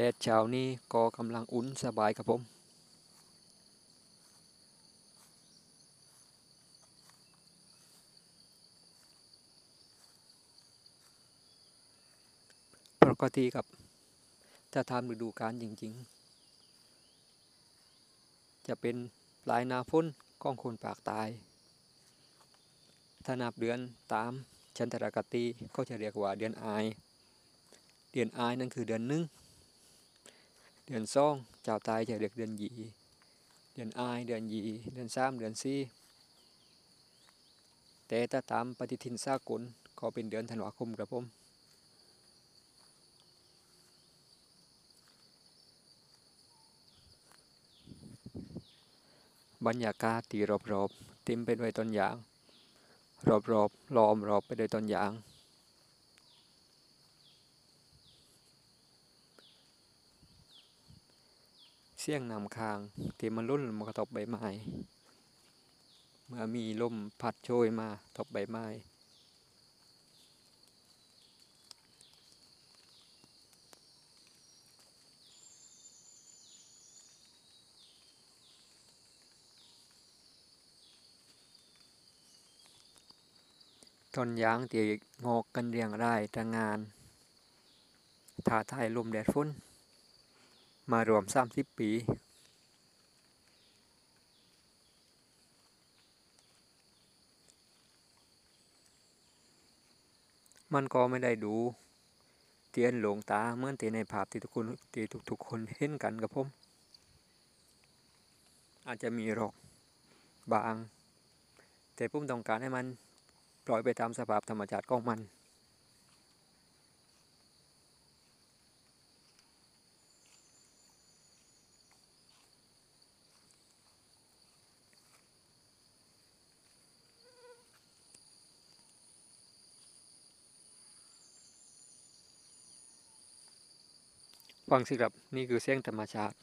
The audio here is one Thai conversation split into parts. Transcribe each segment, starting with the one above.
ดดเช้านี้ก็กำลังอุ่นสบายครับผม ปกติกับจะทำฤดูกาลจริง ๆ จะเป็นปลายนาฝนของคนปากตาย ถ้านับเดือนตามชันตรกติก็จะเรียกว่าเดือนอาย เดือนอายนั่นคือเดือนหนึ่ง เดือนสองเจ้าตายจะเรียกเดือนหยีเดือนอายเดือนหยีเดือนสามเดือนสี่แต่ถ้าตามปฏิทินสากลก็เป็นเดือนธันวาคมครับผมบรรยากาศที่รอบๆเต็มไปด้วยต้นยาง รอบๆล้อมรอบไปด้วยต้นยาง เสียงนำค้างที่มันรุ่นมากระทบใบไม้ เมื่อมีลมพัดโชยมาทบใบไม้ต้นยางที่งอกกันเรียงรายตะงานถ่าทายลมแดดฝน มารวม30ปี มันก็ไม่ได้ดูเตียนหลงตาเหมือนที่ในภาพที่ทุกคนที่ทุกๆคนเห็นกันกับผม อาจจะมีหรอกบาง แต่ผมต้องการให้มันปล่อยไปตามสภาพธรรมชาติของมัน ฟังสิครับ นี่คือเสียงธรรมชาติ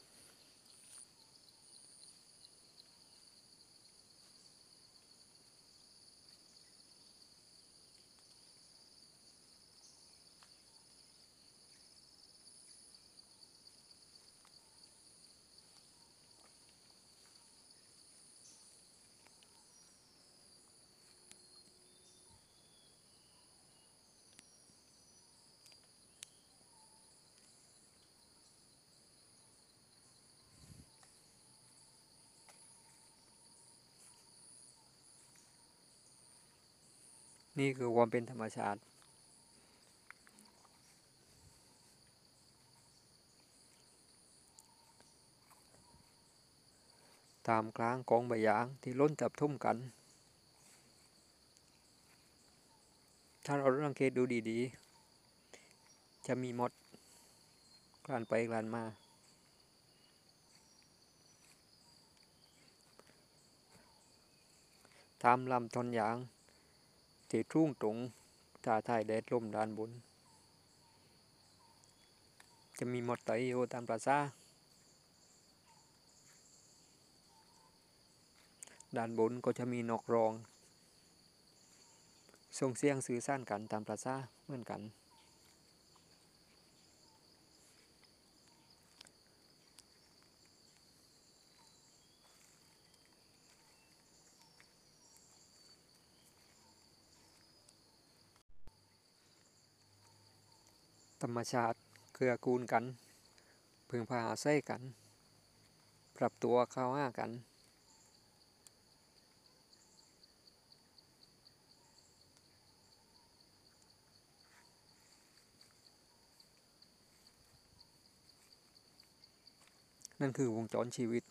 นี่คือความเป็นธรรมชาติ ตามกลางกองใบยางที่ล้นจับทุ่มกัน ถ้าเราสังเกตดูดีๆ จะมีหมดกลานไปกลานมาตามลำทนยาง ที่ทุ่งตรงตาทายแดดลมด้านบน จะมีมอเตอร์อยู่ตามปราซาด้านบนก็จะมีนกรองส่งเสียงสื่อสารกันตามปราซาเหมือนกัน ธรรมชาติเกื้อกูลกัน พึงพาอาศัยกัน ปรับตัวเข้าหากัน นั่นคือวงจรชีวิต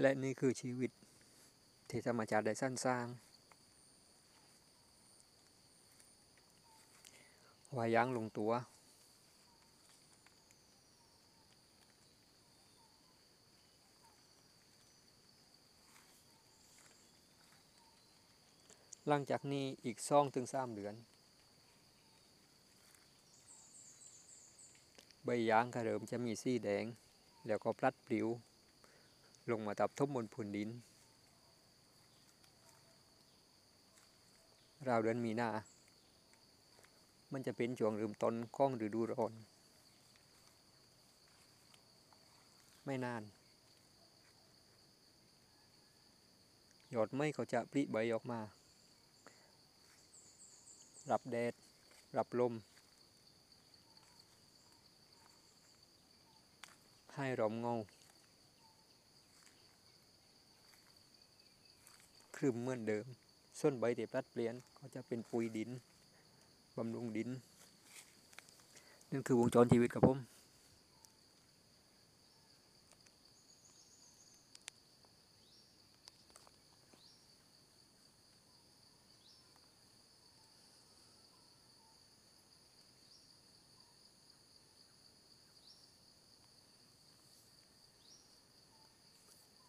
และนี่คือชีวิตที่ธรรมชาติได้สรรสร้างว้ยั้งลงตัว หลังจากนี้อีกสองถึงสามเดือน ใบยางกระเริ่มจะมีสีแดง แล้วก็พลัดปลิว ลงมาทับทบบนผืนดิน ราวเดือนมีนา มันจะเป็นช่วงริ่มต้นของฤดูร้อน ไม่นานยอดไม้เขาจะปลิใบออกมา รับแดด รับลม ให้ร่มเงา ครึมเหมือนเดิม ส่วนใบที่พลัดเปลี่ยนก็จะเป็นปุ๋ยดินบำรุงดิน นั่นคือวงจรชีวิตครับผม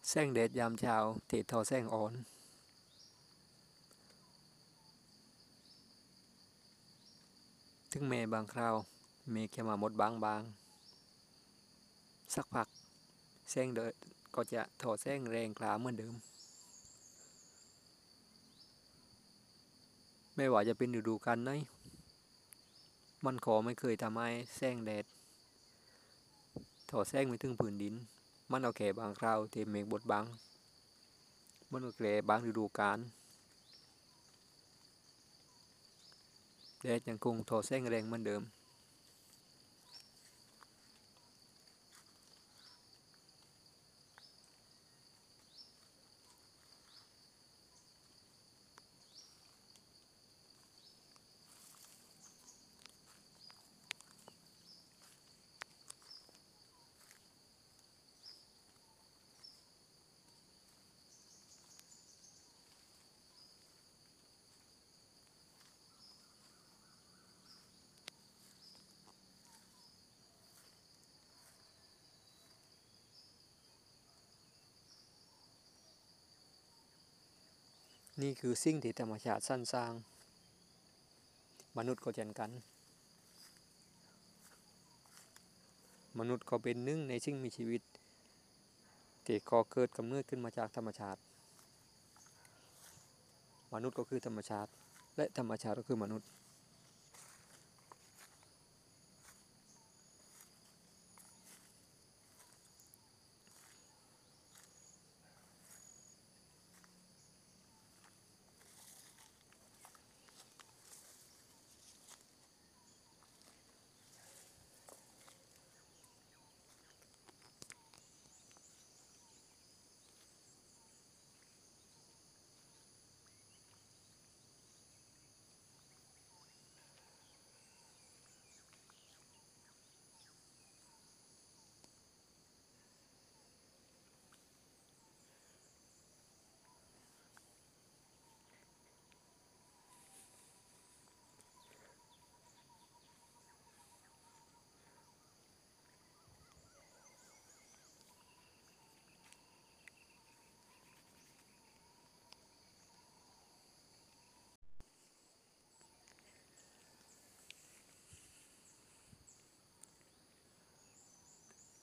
แสงแดดยามเช้าที่ทอแสงอ่อน ถึงแม้บางคราว เมฆจะมาหมดบางบางสักพักแสงแดดก็จะทอดแสงแรงกล้าเหมือนเดิม ไม่ว่าจะเป็นฤดูกาลไหนมันขอไม่เคยทำให้แสงแดดทอดแสงไปถึงผืนดิน มันเอาแค่บางคราวเที่เมฆบดบังมันเอาแค่บางฤดูกาล แดดยังคงทอแสงแรงเหมือ นี่คือสิ่งที่ธรรมชาติสรรสร้างมนุษย์ก็เช่นกัน มนุษย์ก็เป็นหนึ่งในสิ่งมีชีวิตที่ก่อเกิดกำเนิดขึ้นมาจากธรรมชาติ มนุษย์ก็คือธรรมชาติ และธรรมชาติก็คือมนุษย์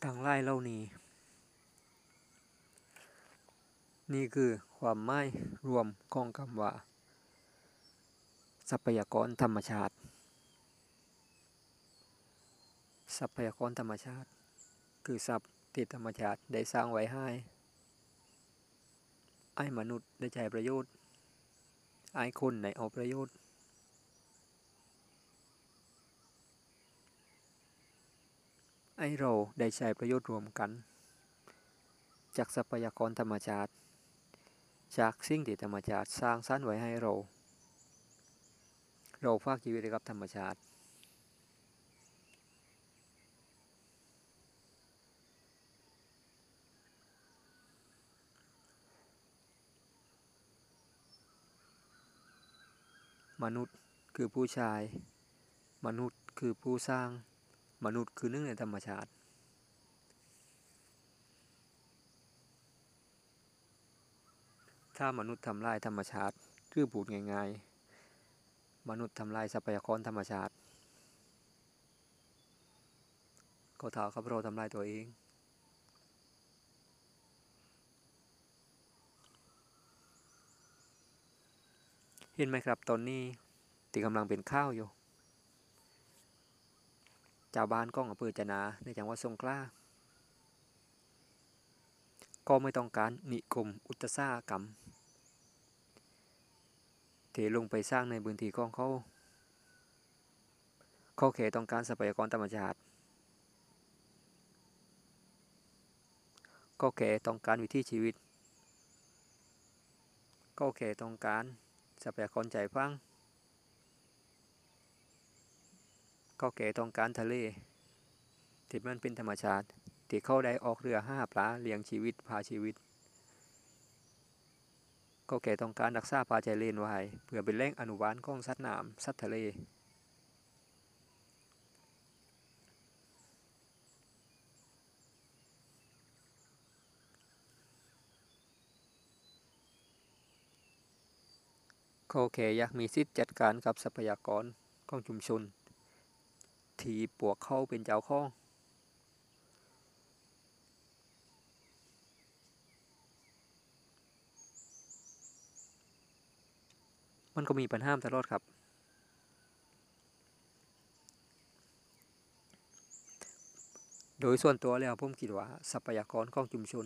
ทั้งหลายเหล่านี้ นี่คือความหมายรวมของคำว่า ทรัพยากรธรรมชาติ ทรัพยากรธรรมชาติ คือทรัพย์ที่ธรรมชาติได้สร้างไว้ให้ไอ้มนุษย์ได้ใช้ประโยชน์ไอ้คนได้เอาประโยชน์ ไอ้เราได้ใช้ประโยชน์รวมกัน จากทรัพยากรธรรมชาติ จากสิ่งที่ธรรมชาติสร้างสรรค์ไว้ให้เรา เราฝากชีวิตไว้กับธรรมชาติมนุษย์คือผู้ชาย มนุษย์คือผู้สร้าง มนุษย์คือหนึ่งในธรรมชาติ ถ้ามนุษย์ทำลายธรรมชาติ คือพูดง่ายๆ มนุษย์ทำลายทรัพยากรธรรมชาติ ก็เท่ากับเราทำลายตัวเองเห็นไหมครับตอนนี้ที่กำลังเป็นข้าวอยู่ ชาวบ้านก้องอำเภอจะนาในจังหวัดสงขลาก็ไม่ต้องการนิคมอุตสาหกรรมเทลงไปสร้างในพื้นที่ของเขาเขาแค่ต้องการทรัพยากรธรรมชาติก็แค่ต้องการวิถีชีวิต ก็แค่ต้องการทรัพยากรใจฟัง ก็แค่ต้องการทะเลที่มันเป็นธรรมชาติ ที่เขาได้ออกเรือห้าปลาเลี้ยงชีวิตพาชีวิต ก็แค่ต้องการรักษาปลาใจเลนไว้เพื่อเป็นแหล่งอนุบาลของสัตว์น้ำสัตว์ทะเลเขาแค่อยากมีสิทธิ์จัดการกับทรัพยากรของชุมชน ที่ปวกเข้าเป็นเจ้าข้องมันก็มีปัญหาตลอดครับ โดยส่วนตัวแล้วผมคิดว่าทรัพยากรของชุมชน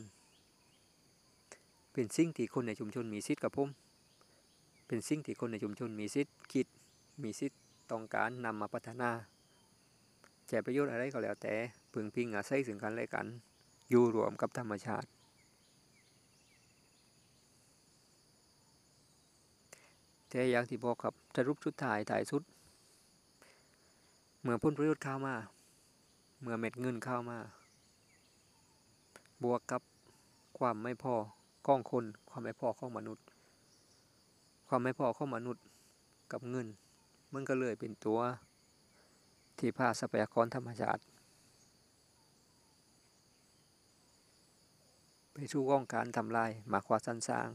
เป็นสิ่งที่คนในชุมชนมีสิทธิ์กับผม เป็นสิ่งที่คนในชุมชนมีสิทธิ์คิด มีสิทธิ์ต้องการนำมาพัฒนา แจกประโยชน์อะไรก็แล้วแต่พึงพิงอาศัยซึ่งกันและกัน อยู่รวมกับธรรมชาติ แต่อย่างที่บอกครับสรุปสุดท้ายถ่ายสุด เมื่อพ้นประโยชน์เข้ามา เมื่อเม็ดเงินเข้ามา บวกกับความไม่พอของคน ความไม่พอของมนุษย์ ความไม่พอของมนุษย์กับเงิน มันก็เลยเป็นตัว ที่พาทรัพยากรธรรมชาติ ไปสู่ก้องการทำลายหมาควาสั้นสร้าง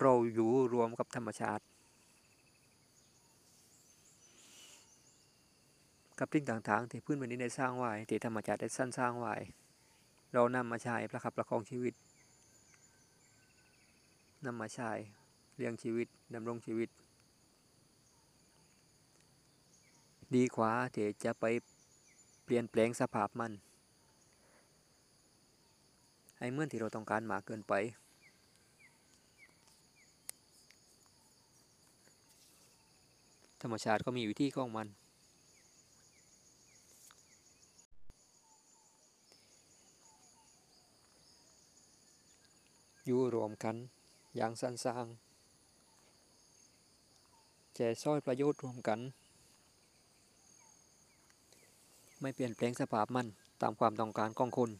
เราอยู่รวมกับธรรมชาติ กับสิ่งต่างๆ ที่พื้นแผ่นดินได้สร้างไว้ที่ธรรมชาติได้สร้างสร้างไว้เรานำมาใช้ประคับประคองชีวิต นำมาใช้เลี้ยงชีวิตดำรงชีวิต ดีกว่าที่จะไปเปลี่ยนแปลงสภาพมันให้เมื่อนที่เราต้องการมากเกินไป ธรรมชาติก็มีวิธีของมัน อยู่รวมกัน อย่างสั้นสางแจซ้อยประโยชน์รวมกัน ไม่เปลี่ยนแปลงสภาพมันตามความต้องการของคน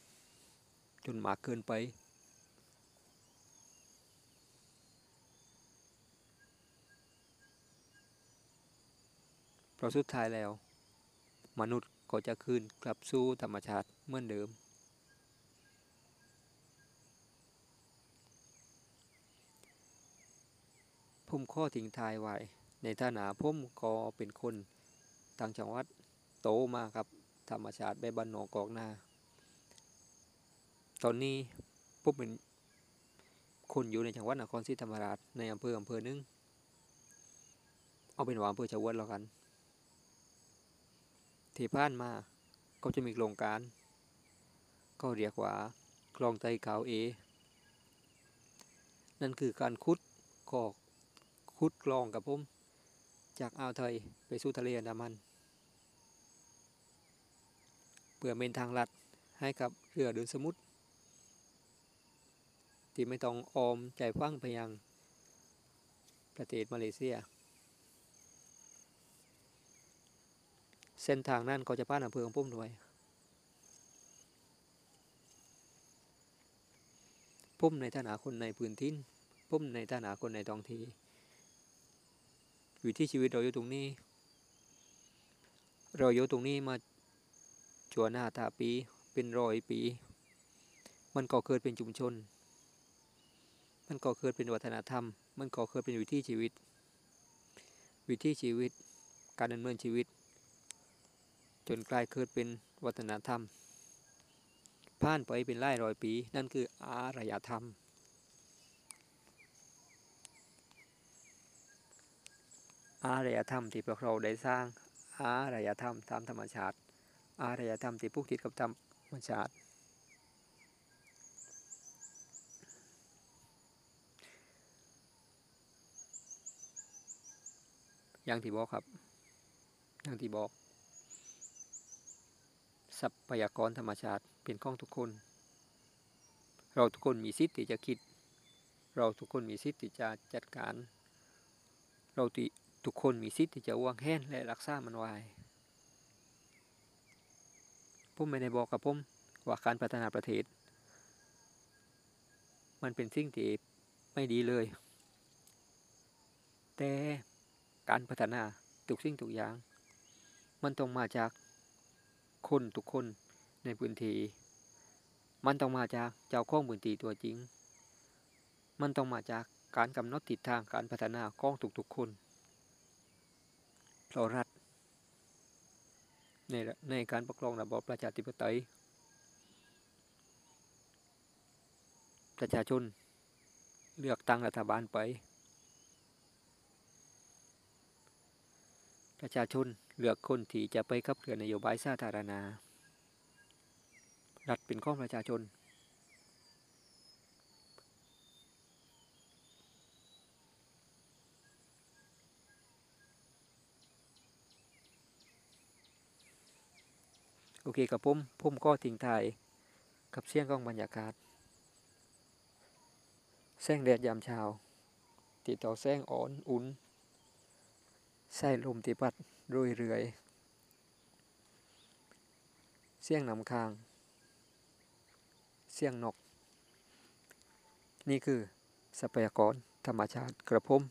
จนหมากเกินไปเพราะสุดท้ายแล้ว มนุษย์ก็จะคืนกลับสู่ธรรมชาติเหมือนเดิม ผมข้อทิ้งทายไว้ ในฐานะผมก็เป็นคนต่างจังหวัดโตมากับ ธรรมชาติแบบบ้านนอกกอกนา ตอนนี้ผมเป็นคนอยู่ในจังหวัดนครศรีธรรมราชในอำเภออำเภอหนึงเอาเป็นว่าอำเภอชะอวดแล้วกันที่ผ่านมาก็จะมีโครงการ ก็เรียกว่าคลองไตขาวเอ นั่นคือการขุดกอก ขุดคลองกับผมจากอ่าวไทยไปสู่ทะเลอันดามันเพื่อเป็นทางลัดให้กับเรือเดินสมุทรที่ไม่ต้องออมใจฟังไปยังประเทศมาเลเซีย เส้นทางนั้นก็จะผ่านอำเภอของผมด้วยผมในฐานะคนในพื้นที่ผมในฐานะคนในท้องที่ วิถีชีวิตเราอยู่ตรงนี้ เราอยู่ตรงนี้มาจวนหน้าตาปีเป็นร้อยปี มันก็เกิดเป็นชุมชน มันก็เกิดเป็นวัฒนธรรม มันก็เกิดเป็นวิถีชีวิต วิถีชีวิต การดำเนินชีวิต จนกลายเกิดเป็นวัฒนธรรมผ่านไปเป็นหลายร้อยปี นั่นคืออารยธรรม อารยธรรมที่พวกเราได้สร้าง อารยธรรมตามธรรมชาติ อารยธรรมที่ผูกติดกับธรรมชาติ อย่างที่บอกครับ อย่างที่บอก ทรัพยากรธรรมชาติเป็นของทุกคน เราทุกคนมีสิทธิ์ที่จะคิด เราทุกคนมีสิทธิ์ที่จะจัดการ เราติ ทุกคนมีสิทธิ์ที่จะวางแหนและรักษามันไว้ผมไม่ได้บอกกับผมว่าการพัฒนาประเทศ มันเป็นสิ่งที่ไม่ดีเลย แต่การพัฒนาทุกสิ่งทุกอย่าง มันต้องมาจากคนทุกคนในพื้นที่มันต้องมาจากเจ้าของพื้นที่ตัวจริง มันต้องมาจากการกำหนดทิศทางการพัฒนาของทุกๆคน เพราะรัฐในในการปกครองระบอบประชาธิปไตย ประชาชนเลือกตั้งรัฐบาลไป ประชาชนเลือกคนที่จะไปขับเคลื่อนนโยบายสาธารณะรัฐเป็นข้อประชาชน โอเคกับผมผมก็ทิ้งท้ายกับเสียงของบรรยากาศแสงแดดยามเช้าติดต่อแสงอ่อนอุ่นใส่ลมที่พัดรยเรื่อยเสียงนำค้าง เสียงนก นี่คือทรัพยากรธรรมชาติกระผม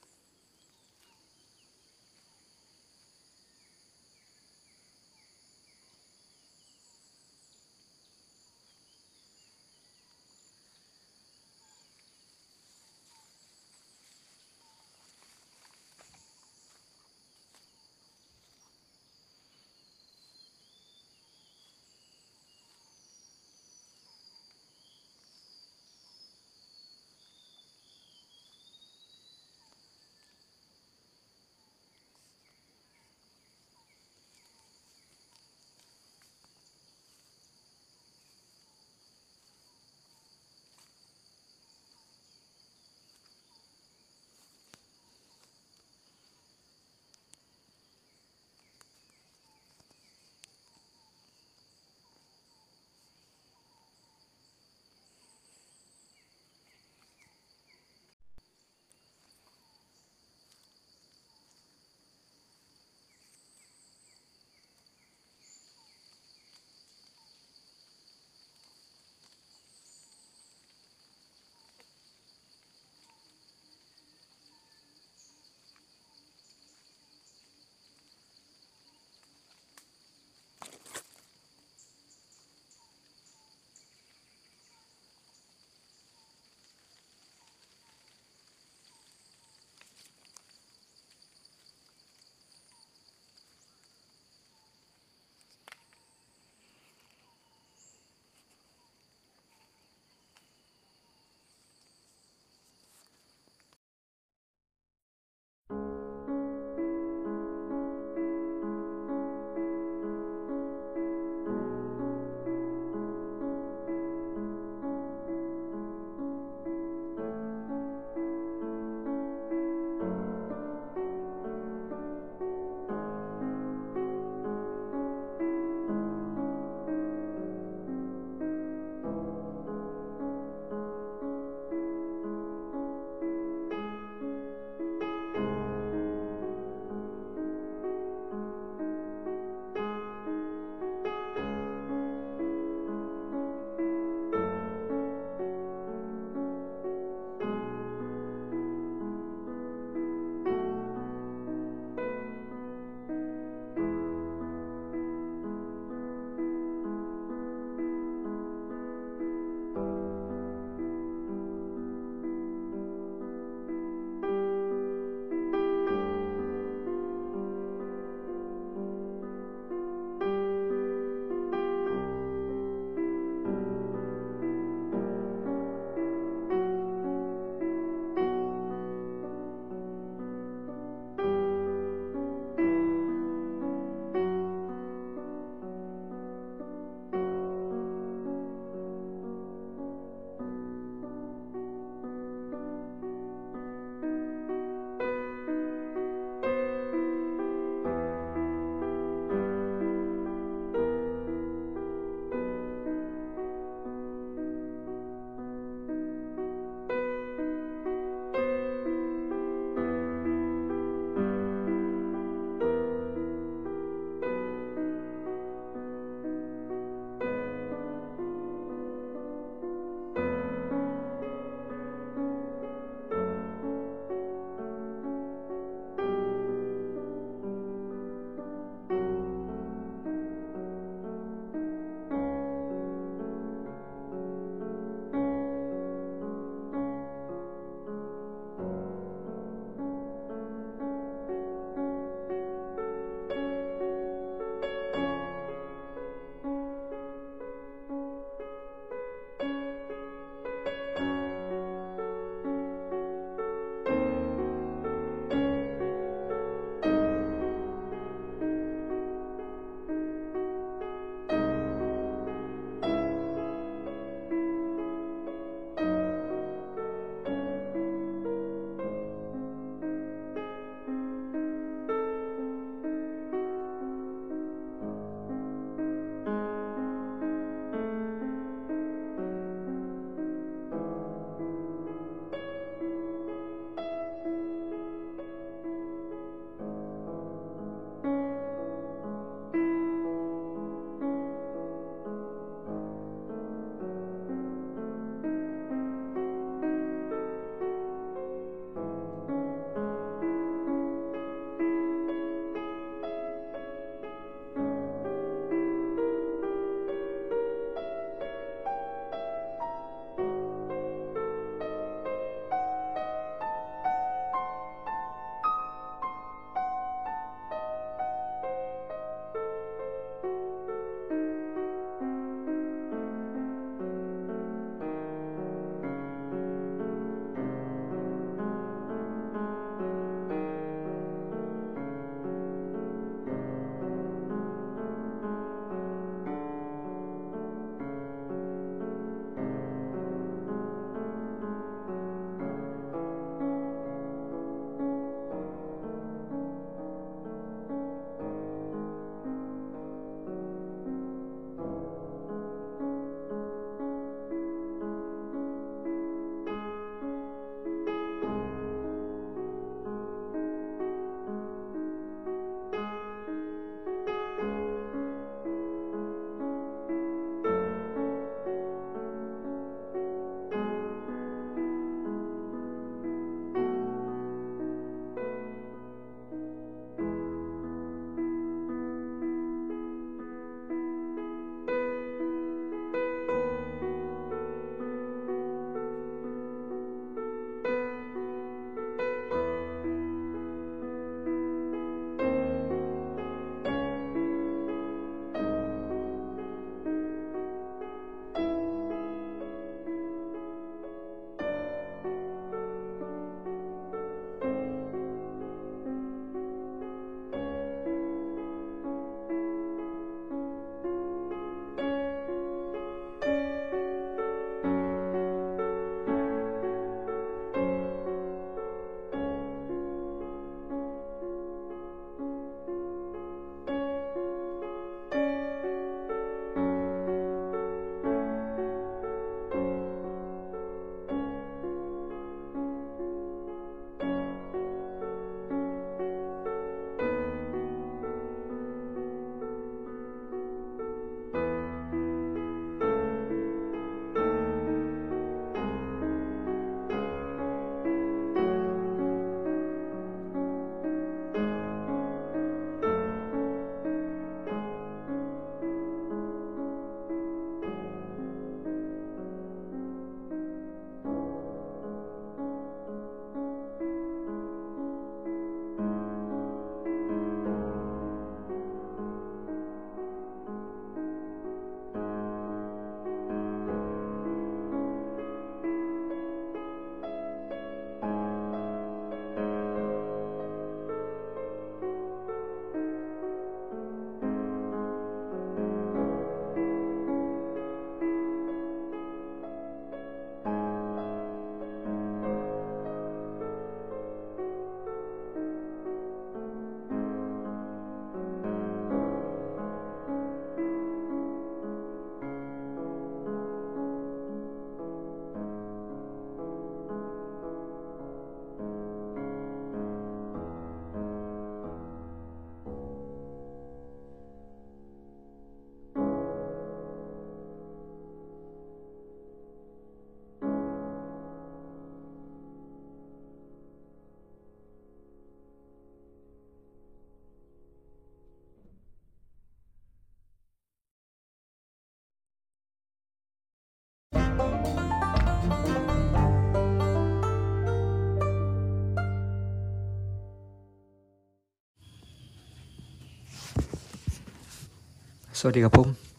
สวัสดีครับผม